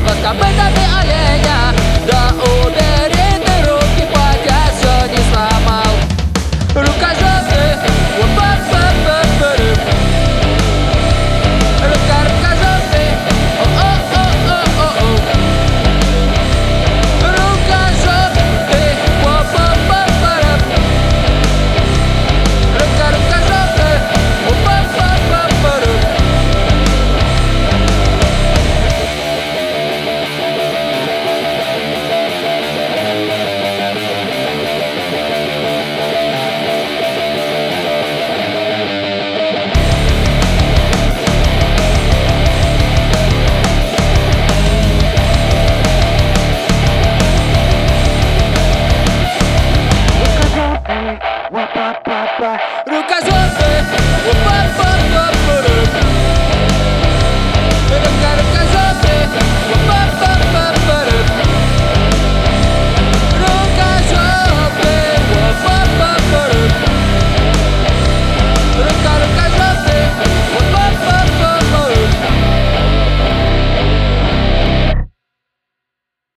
Kogo to by dany, a nie ja.